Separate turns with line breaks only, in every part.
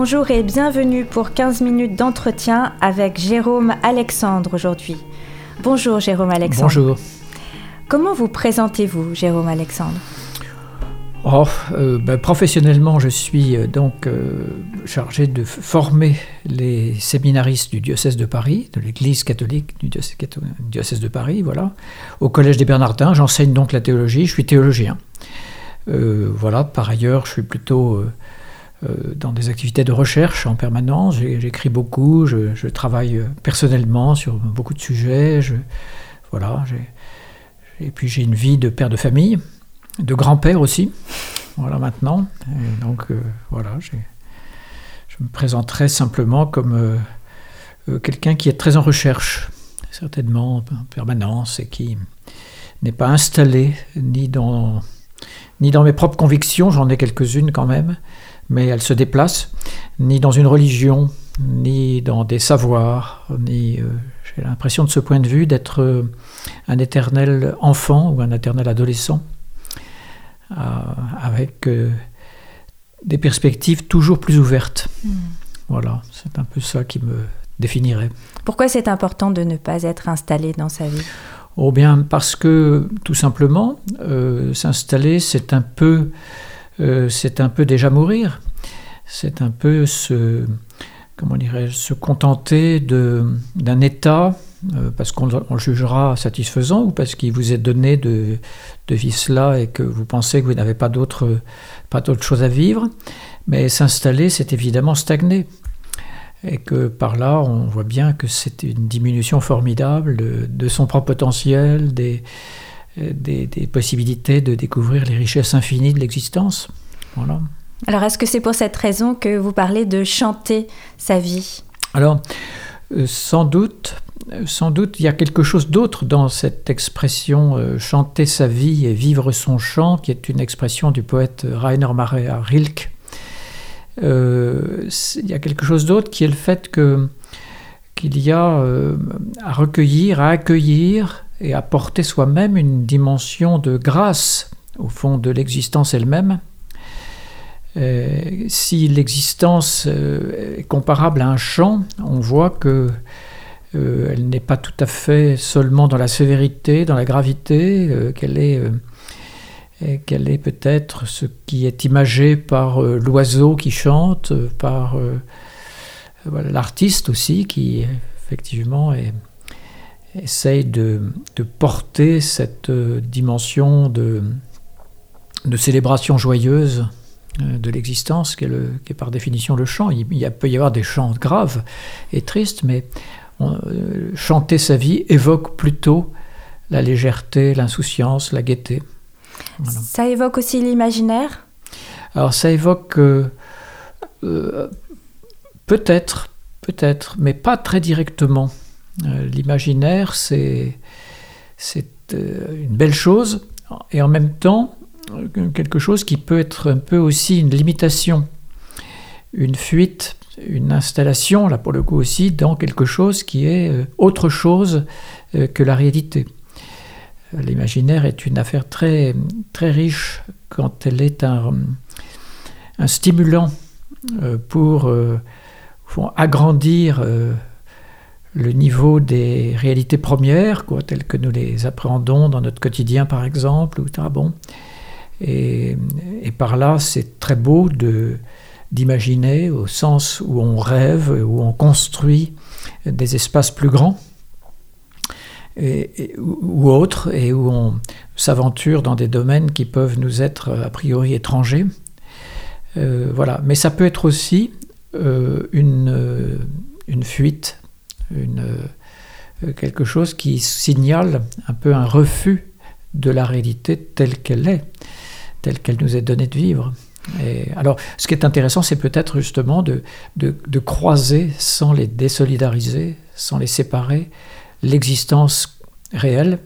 Bonjour et bienvenue pour 15 minutes d'entretien avec Jérôme Alexandre aujourd'hui. Bonjour Jérôme Alexandre.
Bonjour.
Comment vous présentez-vous Jérôme Alexandre?
Oh, euh, ben, Professionnellement, je suis euh, donc euh, chargé de former les séminaristes du diocèse de Paris, de l'Église catholique du diocèse, de Paris, voilà, au Collège des Bernardins. J'enseigne donc la théologie, je suis théologien. voilà, par ailleurs, je suis plutôt dans des activités de recherche en permanence. J'écris beaucoup, je, travaille euh, personnellement sur beaucoup de sujets. Je, voilà, et puis j'ai une vie de père de famille, de grand-père aussi. Voilà maintenant. donc euh, voilà, je me présenterai simplement comme quelqu'un qui est très en recherche, certainement en permanence, et qui n'est pas installé ni dans, ni dans mes propres convictions, j'en ai quelques-unes quand même, mais elle se déplace, ni dans une religion, ni dans des savoirs, ni... Euh, j'ai l'impression de ce point de vue d'être euh, un éternel enfant ou un éternel adolescent, euh, avec des perspectives toujours plus ouvertes. Hmm. Voilà, c'est un peu ça qui me définirait.
Pourquoi c'est important de ne pas être installé dans sa vie?
Oh bien, parce que tout simplement, s'installer, c'est un peu euh, c'est un peu déjà mourir. C'est un peu se, comment se contenter d'un état euh, parce qu'on le jugera satisfaisant ou parce qu'il vous est donné de, de vivre cela et que vous pensez que vous n'avez pas d'autre chose à vivre. Mais s'installer, c'est évidemment stagner. Et que par là, on voit bien que c'est une diminution formidable de, son propre potentiel, des, des, possibilités de découvrir les richesses infinies de l'existence. Voilà.
Alors, est-ce que c'est pour cette raison que vous parlez de chanter sa vie?
Alors, euh, sans doute, euh, sans doute, il y a quelque chose d'autre dans cette expression euh, chanter sa vie et vivre son chant, qui est une expression du poète Rainer Maria Rilke. il y a quelque chose d'autre qui est le fait que qu'il y a à recueillir, à accueillir et à porter soi-même une dimension de grâce au fond de l'existence elle-même. Euh, si l'existence euh, est comparable à un chant, on voit que euh, elle n'est pas tout à fait seulement dans la sévérité, dans la gravité, qu'elle est, qu'elle est peut-être ce qui est imagé par l'oiseau qui chante, par l'artiste aussi qui effectivement est, essaye de, porter cette euh, dimension de, de célébration joyeuse euh, de l'existence, qui, est par définition le chant. Il, peut y avoir des chants graves et tristes, mais euh, chanter sa vie évoque plutôt la légèreté, l'insouciance, la gaieté.
Ça évoque aussi l'imaginaire?
Alors ça évoque peut-être, peut-être, mais pas très directement. Euh, l'imaginaire, c'est euh, une belle chose et en même temps euh, quelque chose qui peut être un peu aussi une limitation, une fuite, une installation, là pour le coup aussi, dans quelque chose qui est autre chose que la réalité. L'imaginaire est une affaire très, riche quand elle est un stimulant pour agrandir le niveau des réalités premières, quoi, telles que nous les appréhendons dans notre quotidien par exemple, ou bon? Et, par là, c'est très beau de d'imaginer au sens où on rêve, où on construit des espaces plus grands et, ou autres, et où on s'aventure dans des domaines qui peuvent nous être a priori étrangers. Euh, voilà. Mais ça peut être aussi euh, une, une fuite une, euh, quelque chose qui signale un peu un refus de la réalité telle qu'elle est, telle qu'elle nous est donnée de vivre. Et alors, ce qui est intéressant, c'est peut-être justement de, de, croiser, sans les désolidariser, sans les séparer, l'existence réelle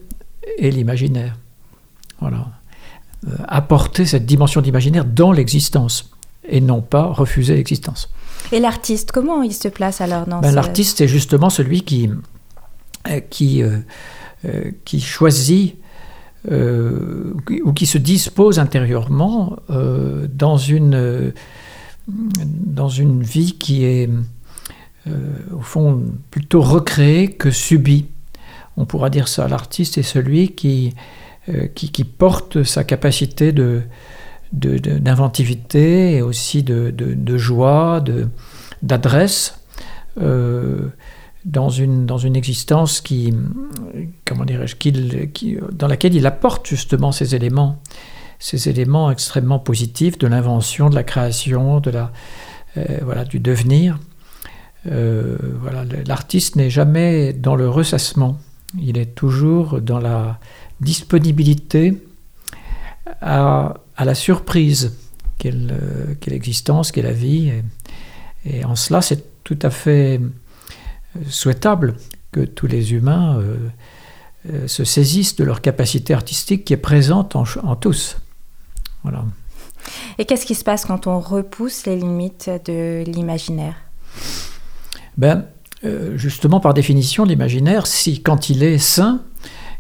et l'imaginaire. Voilà. Euh, apporter cette dimension d'imaginaire dans l'existence et non pas refuser l'existence.
Et l'artiste, comment il se place alors dans
ben, L'artiste, c'est justement celui qui, euh, qui, euh, euh, qui choisit ou qui se dispose intérieurement dans une dans une vie qui est, au fond, plutôt recréée que subie. On pourra dire ça. L'artiste est celui qui, qui, porte sa capacité de, d'inventivité et aussi de, de joie, d'adresse dans une, dans une existence qui, comment dirais-je, qui, dans laquelle il apporte justement ces éléments, ces éléments extrêmement positifs de l'invention, de la création, de la, euh, voilà, du devenir. Euh, voilà, l'artiste n'est jamais dans le ressassement, il est toujours dans la disponibilité à, à la surprise qu'est l'existence, qu'est la vie. Et, et en cela, c'est tout à fait souhaitable que tous les humains euh, euh, se saisissent de leur capacité artistique qui est présente en, tous. Voilà.
Et qu'est-ce qui se passe quand on repousse les limites de l'imaginaire?
Ben, euh, Justement, par définition, l'imaginaire, si quand il est sain,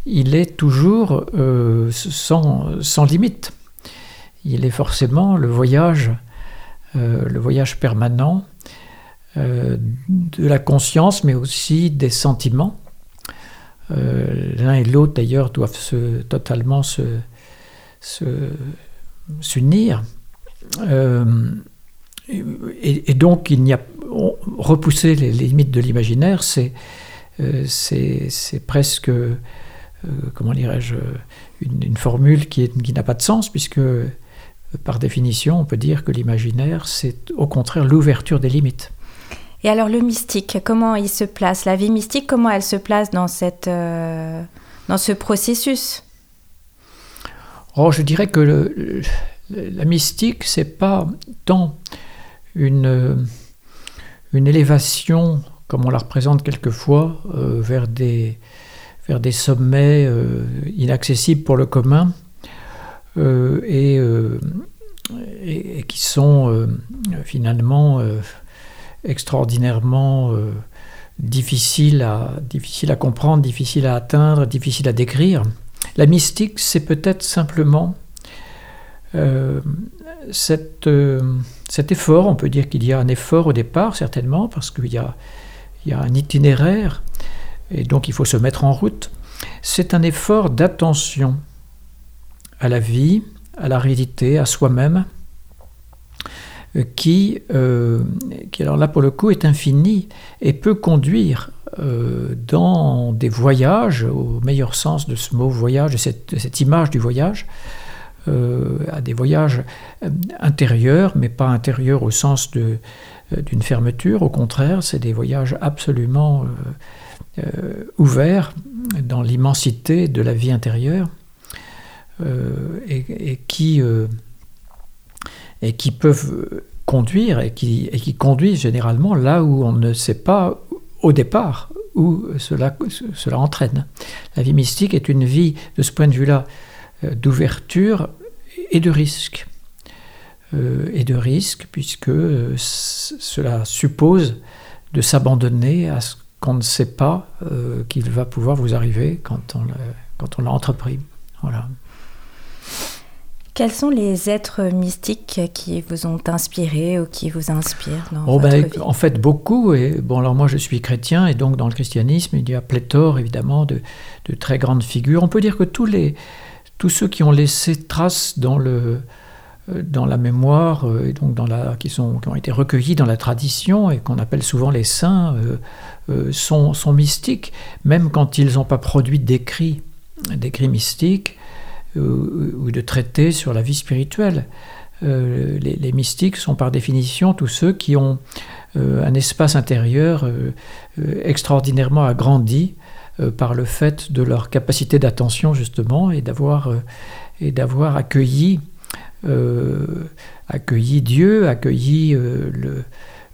il est toujours sans, sans, limite. Il est forcément le voyage, le voyage permanent euh, de la conscience, mais aussi des sentiments. Euh, l'un et l'autre, d'ailleurs, doivent totalement s'unir. Euh, et, donc, il n'y a repousser les, limites de l'imaginaire, c'est presque, comment dirais-je, une, formule qui n'a pas de sens, puisque par définition, on peut dire que l'imaginaire, c'est au contraire l'ouverture des limites.
Et alors le mystique, comment il se place? La vie mystique, comment elle se place dans, cette, euh, dans ce processus?
Oh, Je dirais que le, la mystique, c'est pas tant une, une élévation, comme on la représente quelquefois, euh, vers, des, vers des sommets euh, inaccessibles pour le commun, et, et, qui sont finalement extraordinairement euh, difficile, à, comprendre, difficile à atteindre, difficile à décrire. La mystique, c'est peut-être simplement euh, euh, cet effort, on peut dire qu'il y a un effort au départ, certainement, parce qu'il y a un itinéraire, et donc il faut se mettre en route. C'est un effort d'attention à la vie, à la réalité, à soi-même, qui, euh, qui, alors là pour le coup, est infini et peut conduire euh, dans des voyages, au meilleur sens de ce mot voyage, de cette, image du voyage, euh, à des voyages intérieurs, mais pas intérieurs au sens d'une fermeture, au contraire, c'est des voyages absolument ouverts dans l'immensité de la vie intérieure et, et, qui et qui peuvent conduire et qui, et qui conduisent généralement là où on ne sait pas au départ où cela, cela entraîne. La vie mystique est une vie, de ce point de vue-là, euh, d'ouverture et de risque. Euh, et de risque, puisque euh, cela suppose de s'abandonner à ce qu'on ne sait pas qu'il va pouvoir vous arriver quand on l'a entrepris. Voilà.
Quels sont les êtres mystiques qui vous ont inspiré ou qui vous inspirent dans
oh
votre
ben,
vie
En fait, beaucoup. Et bon, alors moi, je suis chrétien et donc dans le christianisme, il y a pléthore évidemment de, de très grandes figures. On peut dire que tous les tous ceux qui ont laissé trace dans le euh, dans la mémoire euh, et donc dans la, qui, sont, qui ont été recueillis dans la tradition et qu'on appelle souvent les saints euh, sont, sont mystiques, même quand ils n'ont pas produit d'écrits, d'écrits mystiques ou de traiter sur la vie spirituelle. Euh, les, mystiques sont par définition tous ceux qui ont euh, un espace intérieur euh, extraordinairement agrandi par le fait de leur capacité d'attention justement et d'avoir et d'avoir accueilli accueilli Dieu, accueilli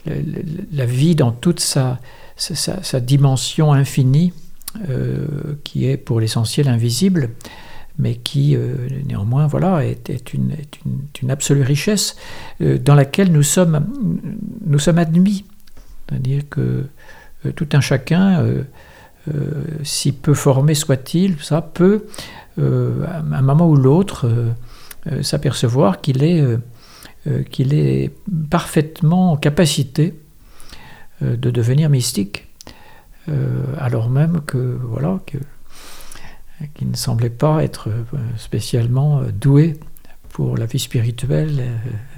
la vie dans toute sa, sa, sa dimension infinie qui est pour l'essentiel invisible mais qui euh, néanmoins voilà, est, une, une, absolue richesse euh, dans laquelle nous sommes, nous sommes admis. C'est-à-dire que euh, tout un chacun, si peu formé soit-il, ça peut, à un moment ou l'autre, s'apercevoir qu'il est qu'il est parfaitement en capacité de devenir mystique, alors même que voilà que qu'il ne semblait pas être spécialement doué pour la vie spirituelle,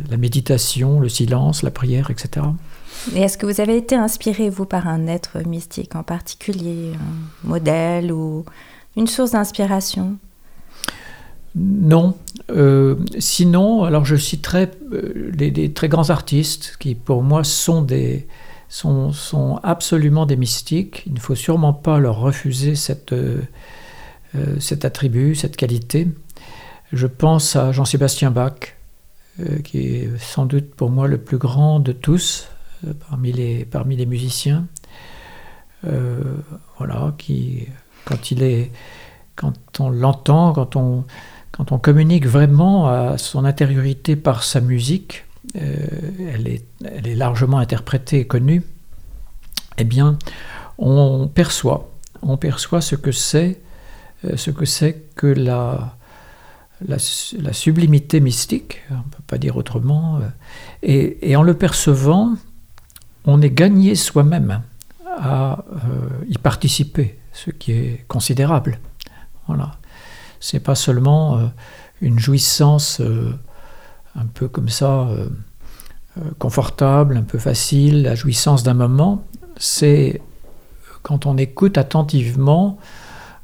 la méditation, le silence, la prière, etc.
Et est-ce que vous avez été inspiré, vous, par un être mystique en particulier, un modèle ou une source d'inspiration?
Non. Euh, sinon, alors je citerai euh, des très grands artistes qui, pour moi, sont, des, sont, sont absolument des mystiques. Il ne faut sûrement pas leur refuser cette, euh, cet attribut, cette qualité. Je pense à Jean-Sébastien Bach, qui est sans doute pour moi le plus grand de tous, euh, parmi, les, parmi les musiciens. Euh, voilà, qui, quand, il est, quand on l'entend, quand on, quand on communique vraiment à son intériorité par sa musique, euh, elle, est, elle est largement interprétée et connue, eh bien, on perçoit, on perçoit ce que c'est, ce que c'est que la, la, sublimité mystique, on ne peut pas dire autrement, et, et en le percevant, on est gagné soi-même à euh, y participer, ce qui est considérable. Voilà. C'est pas seulement euh, une jouissance euh, un peu comme ça, confortable, un peu facile, la jouissance d'un moment. C'est quand on écoute attentivement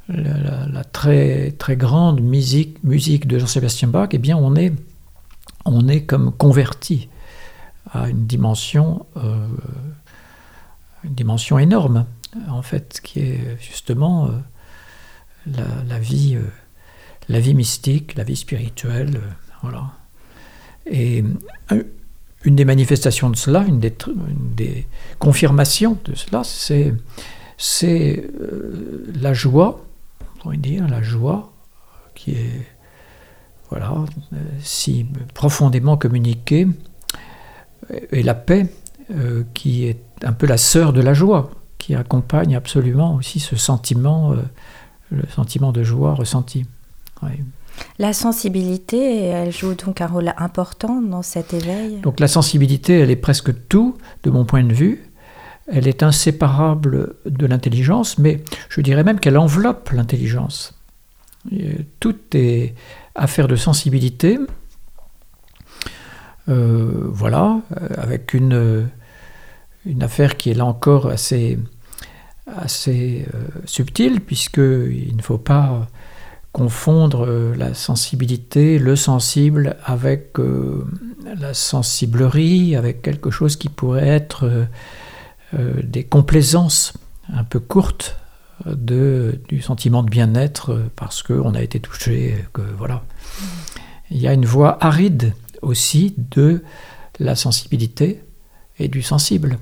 la, très, très grande musique, musique de Jean-Sébastien Bach, eh bien on est, on est comme converti à une dimension, euh, une dimension énorme, en fait, qui est justement euh, la, vie, euh, la vie mystique, la vie spirituelle, voilà. Et une des manifestations de cela, une des, des confirmations de cela, c'est, la joie, pourrait dire, la joie qui est voilà, si profondément communiquée et la paix, euh, qui est un peu la sœur de la joie, qui accompagne absolument aussi ce sentiment, euh, le sentiment de joie ressenti.
La sensibilité, elle joue donc un rôle important dans cet éveil?
Donc la sensibilité, elle est presque tout, de mon point de vue. Elle est inséparable de l'intelligence, mais je dirais même qu'elle enveloppe l'intelligence. Tout est affaire de sensibilité, euh, voilà, euh, avec une, une affaire qui est là encore assez, assez euh, subtile, puisqu'il ne faut pas confondre la sensibilité, le sensible, avec la sensiblerie, avec quelque chose qui pourrait être des complaisances un peu courtes de, du sentiment de bien-être parce qu'on a été touché, que voilà. Il y a une voix aride aussi de la sensibilité et du sensible.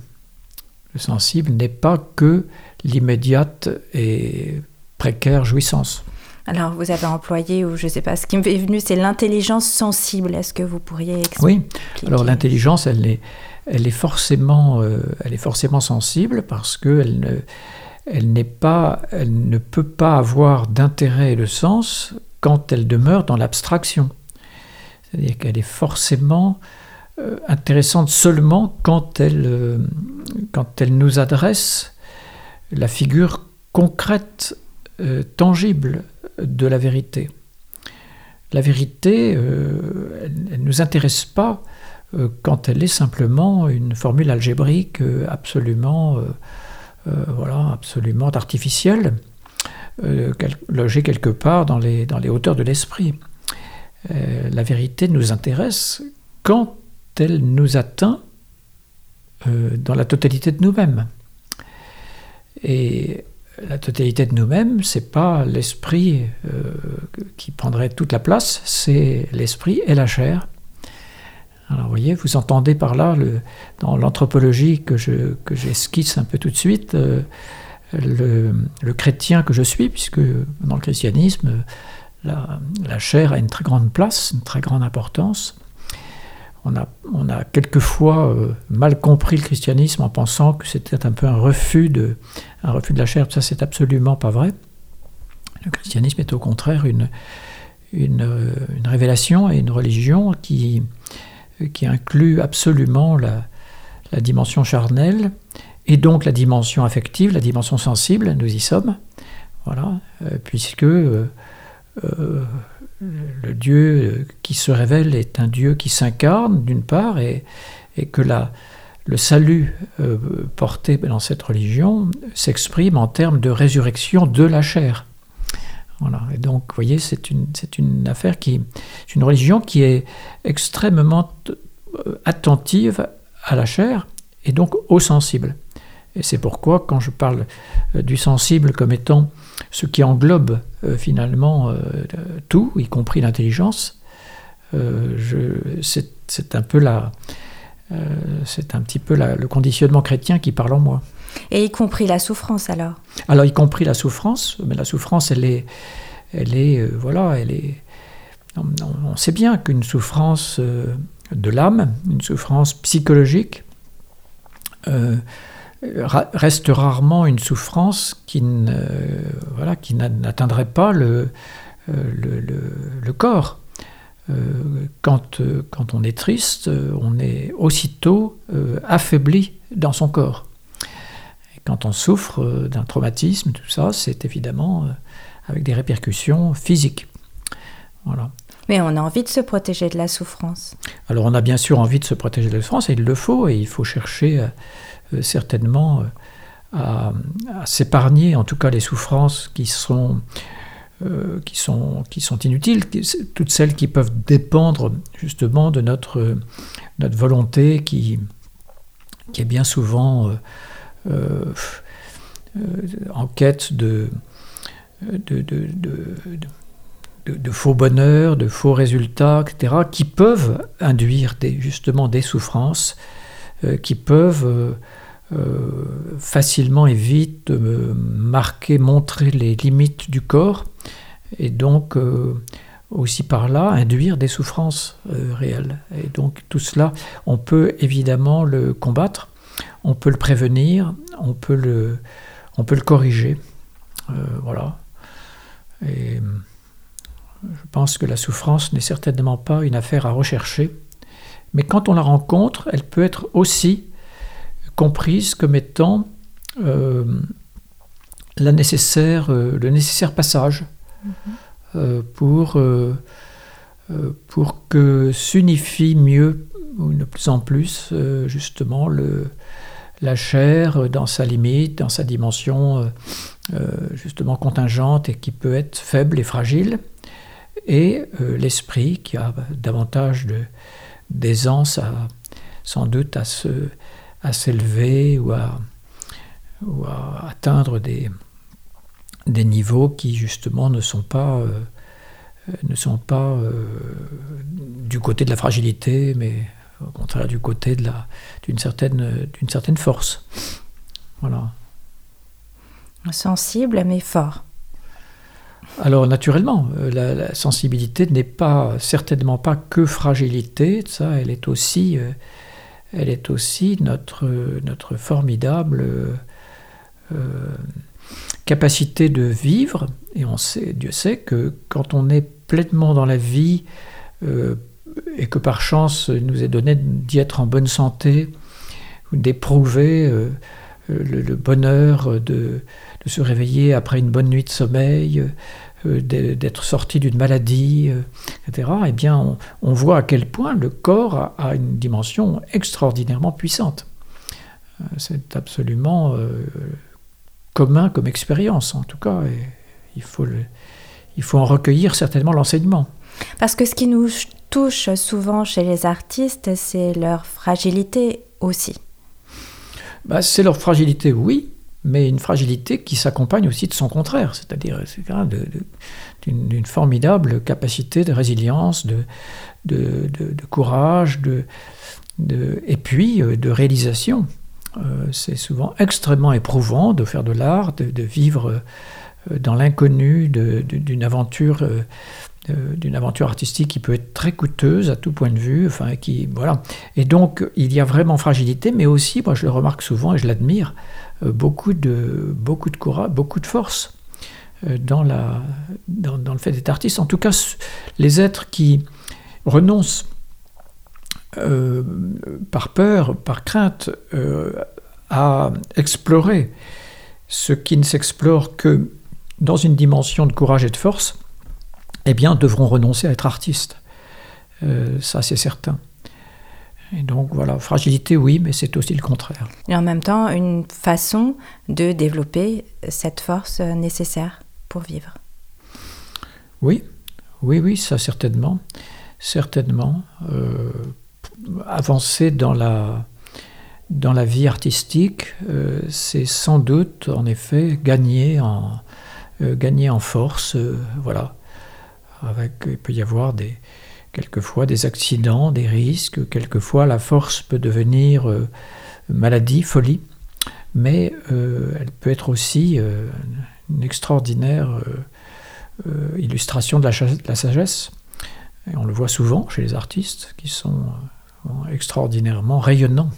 Le sensible n'est pas que l'immédiate et précaire jouissance.
Alors, vous avez employé, ou je ne sais pas, ce qui me est venu, c'est l'intelligence sensible. Est-ce que vous pourriez expliquer
Oui, alors l'intelligence, elle est, elle, est forcément, euh, elle est forcément sensible parce qu'elle ne, elle n'est pas, elle ne peut pas avoir d'intérêt et de sens quand elle demeure dans l'abstraction. C'est-à-dire qu'elle est forcément euh, intéressante seulement quand elle, euh, quand elle nous adresse la figure concrète, tangible de la vérité. La vérité, elle ne nous intéresse pas quand elle est simplement une formule algébrique absolument, voilà, absolument artificielle, logée quelque part dans les, dans les hauteurs de l'esprit. Euh, la vérité nous intéresse quand elle nous atteint euh, dans la totalité de nous-mêmes. Et la totalité de nous-mêmes, c'est pas l'esprit euh, qui prendrait toute la place, c'est l'esprit et la chair. Alors vous voyez, vous entendez par là, dans l'anthropologie que, je, que j'esquisse un peu tout de suite, le, le, chrétien que je suis, puisque dans le christianisme, la, chair a une très grande place, une très grande importance. On a, on a quelquefois euh, mal compris le christianisme en pensant que c'était un peu un refus de, un refus de la chair. Ça, c'est absolument pas vrai. Le christianisme est au contraire une, une, euh, révélation et une religion qui, qui inclut absolument la, dimension charnelle et donc la dimension affective, la dimension sensible, nous y sommes, voilà, puisque le Dieu qui se révèle est un Dieu qui s'incarne d'une part et, que la, le salut euh, porté dans cette religion s'exprime en termes de résurrection de la chair. Et donc, vous voyez, c'est une, affaire qui, une religion qui est extrêmement euh, attentive à la chair et donc au sensible. Et c'est pourquoi, quand je parle euh, du sensible comme étant ce qui englobe finalement tout, y compris l'intelligence, c'est, un peu la, euh, c'est un petit peu le conditionnement chrétien qui parle en moi.
Et y compris la souffrance alors
Alors y compris la souffrance, mais la souffrance elle est, elle est, euh, voilà, elle est. On, sait bien qu'une souffrance euh, de l'âme, une souffrance psychologique, reste rarement une souffrance qui, voilà, qui n'atteindrait pas le, le, corps. Euh, quand, euh, quand, on est triste, euh, on est aussitôt affaibli dans son corps. Quand on souffre d'un traumatisme, tout ça, c'est évidemment avec des répercussions physiques.
Voilà. Mais on a envie de se protéger de la souffrance.
Alors on a bien sûr envie de se protéger de la souffrance, et il le faut, et il faut chercher certainement à, à s'épargner en tout cas les souffrances qui sont euh, qui, sont, qui sont inutiles, toutes celles qui peuvent dépendre justement de notre, notre volonté qui, qui est bien souvent euh, euh, en quête de, faux bonheurs, de faux résultats, etc., qui peuvent induire des, justement des souffrances, qui peuvent facilement et vite marquer, montrer les limites du corps et donc euh, aussi par là induire des souffrances euh, réelles. Et donc tout cela, on peut évidemment le combattre, on peut le prévenir, on peut le, on peut le corriger. Euh, voilà. Et je pense que la souffrance n'est certainement pas une affaire à rechercher, mais quand on la rencontre, elle peut être aussi comprise comme étant la nécessaire, le nécessaire passage euh, pour, euh, euh, pour que s'unifie mieux, ou de plus en plus, justement, le, la chair dans sa limite, dans sa dimension justement contingente et qui peut être faible et fragile, et l'esprit qui a davantage d'aisance sans doute à, se, à s'élever ou à, atteindre des, niveaux qui justement ne sont pas, euh, ne sont pas euh, du côté de la fragilité, mais au contraire du côté d'une certaine, d'une certaine force. Voilà.
Sensible mais fort.
Alors naturellement, euh, la, sensibilité n'est pas certainement pas que fragilité, ça, elle est aussi, elle est aussi notre, notre formidable capacité de vivre, et on sait, Dieu sait que quand on est pleinement dans la vie, euh, et que par chance il nous est donné d'y être en bonne santé, d'éprouver euh, le, bonheur de, se réveiller après une bonne nuit de sommeil, euh, d'être sorti d'une maladie, etc., eh bien on, voit à quel point le corps a, une dimension extraordinairement puissante. C'est absolument commun comme expérience, en tout cas. Et il, faut il faut en recueillir certainement l'enseignement.
Parce que ce qui nous touche souvent chez les artistes, c'est leur fragilité aussi.
Bah, c'est leur fragilité, oui, mais une fragilité qui s'accompagne aussi de son contraire, c'est-à-dire d'une formidable capacité de résilience, de, de, courage, et puis euh, de réalisation. Euh, c'est souvent extrêmement éprouvant de faire de l'art, de, vivre euh, dans l'inconnu d'une aventure, d'une aventure artistique qui peut être très coûteuse à tout point de vue. Enfin, qui voilà. Et donc il y a vraiment fragilité, mais aussi, moi je le remarque souvent et je l'admire, beaucoup de beaucoup de courage, beaucoup de force dans, la, dans, le fait d'être artiste. En tout cas, les êtres qui renoncent par peur, par crainte, à explorer ce qui ne s'explore que dans une dimension de courage et de force, eh bien, devront renoncer à être artistes. ça, c'est certain. Et donc voilà, fragilité oui, mais c'est aussi le contraire.
Et en même temps, une façon de développer cette force nécessaire pour vivre.
Oui, oui, oui, ça certainement. Certainement. Euh, avancer dans la, dans la vie artistique, euh, c'est sans doute, en effet, gagner en, euh, gagner en force. voilà. Il peut y avoir des, quelquefois des accidents, des risques, quelquefois la force peut devenir euh, maladie, folie, mais euh, elle peut être aussi euh, une extraordinaire illustration de la, sagesse. Et on le voit souvent chez les artistes qui sont extraordinairement rayonnants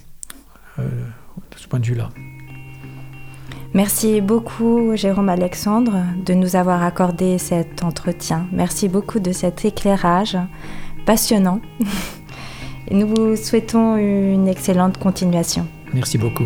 de ce point de vue-là.
Merci beaucoup Jérôme Alexandre de nous avoir accordé cet entretien. Merci beaucoup de cet éclairage passionnant. Et nous vous souhaitons une excellente continuation.
Merci beaucoup.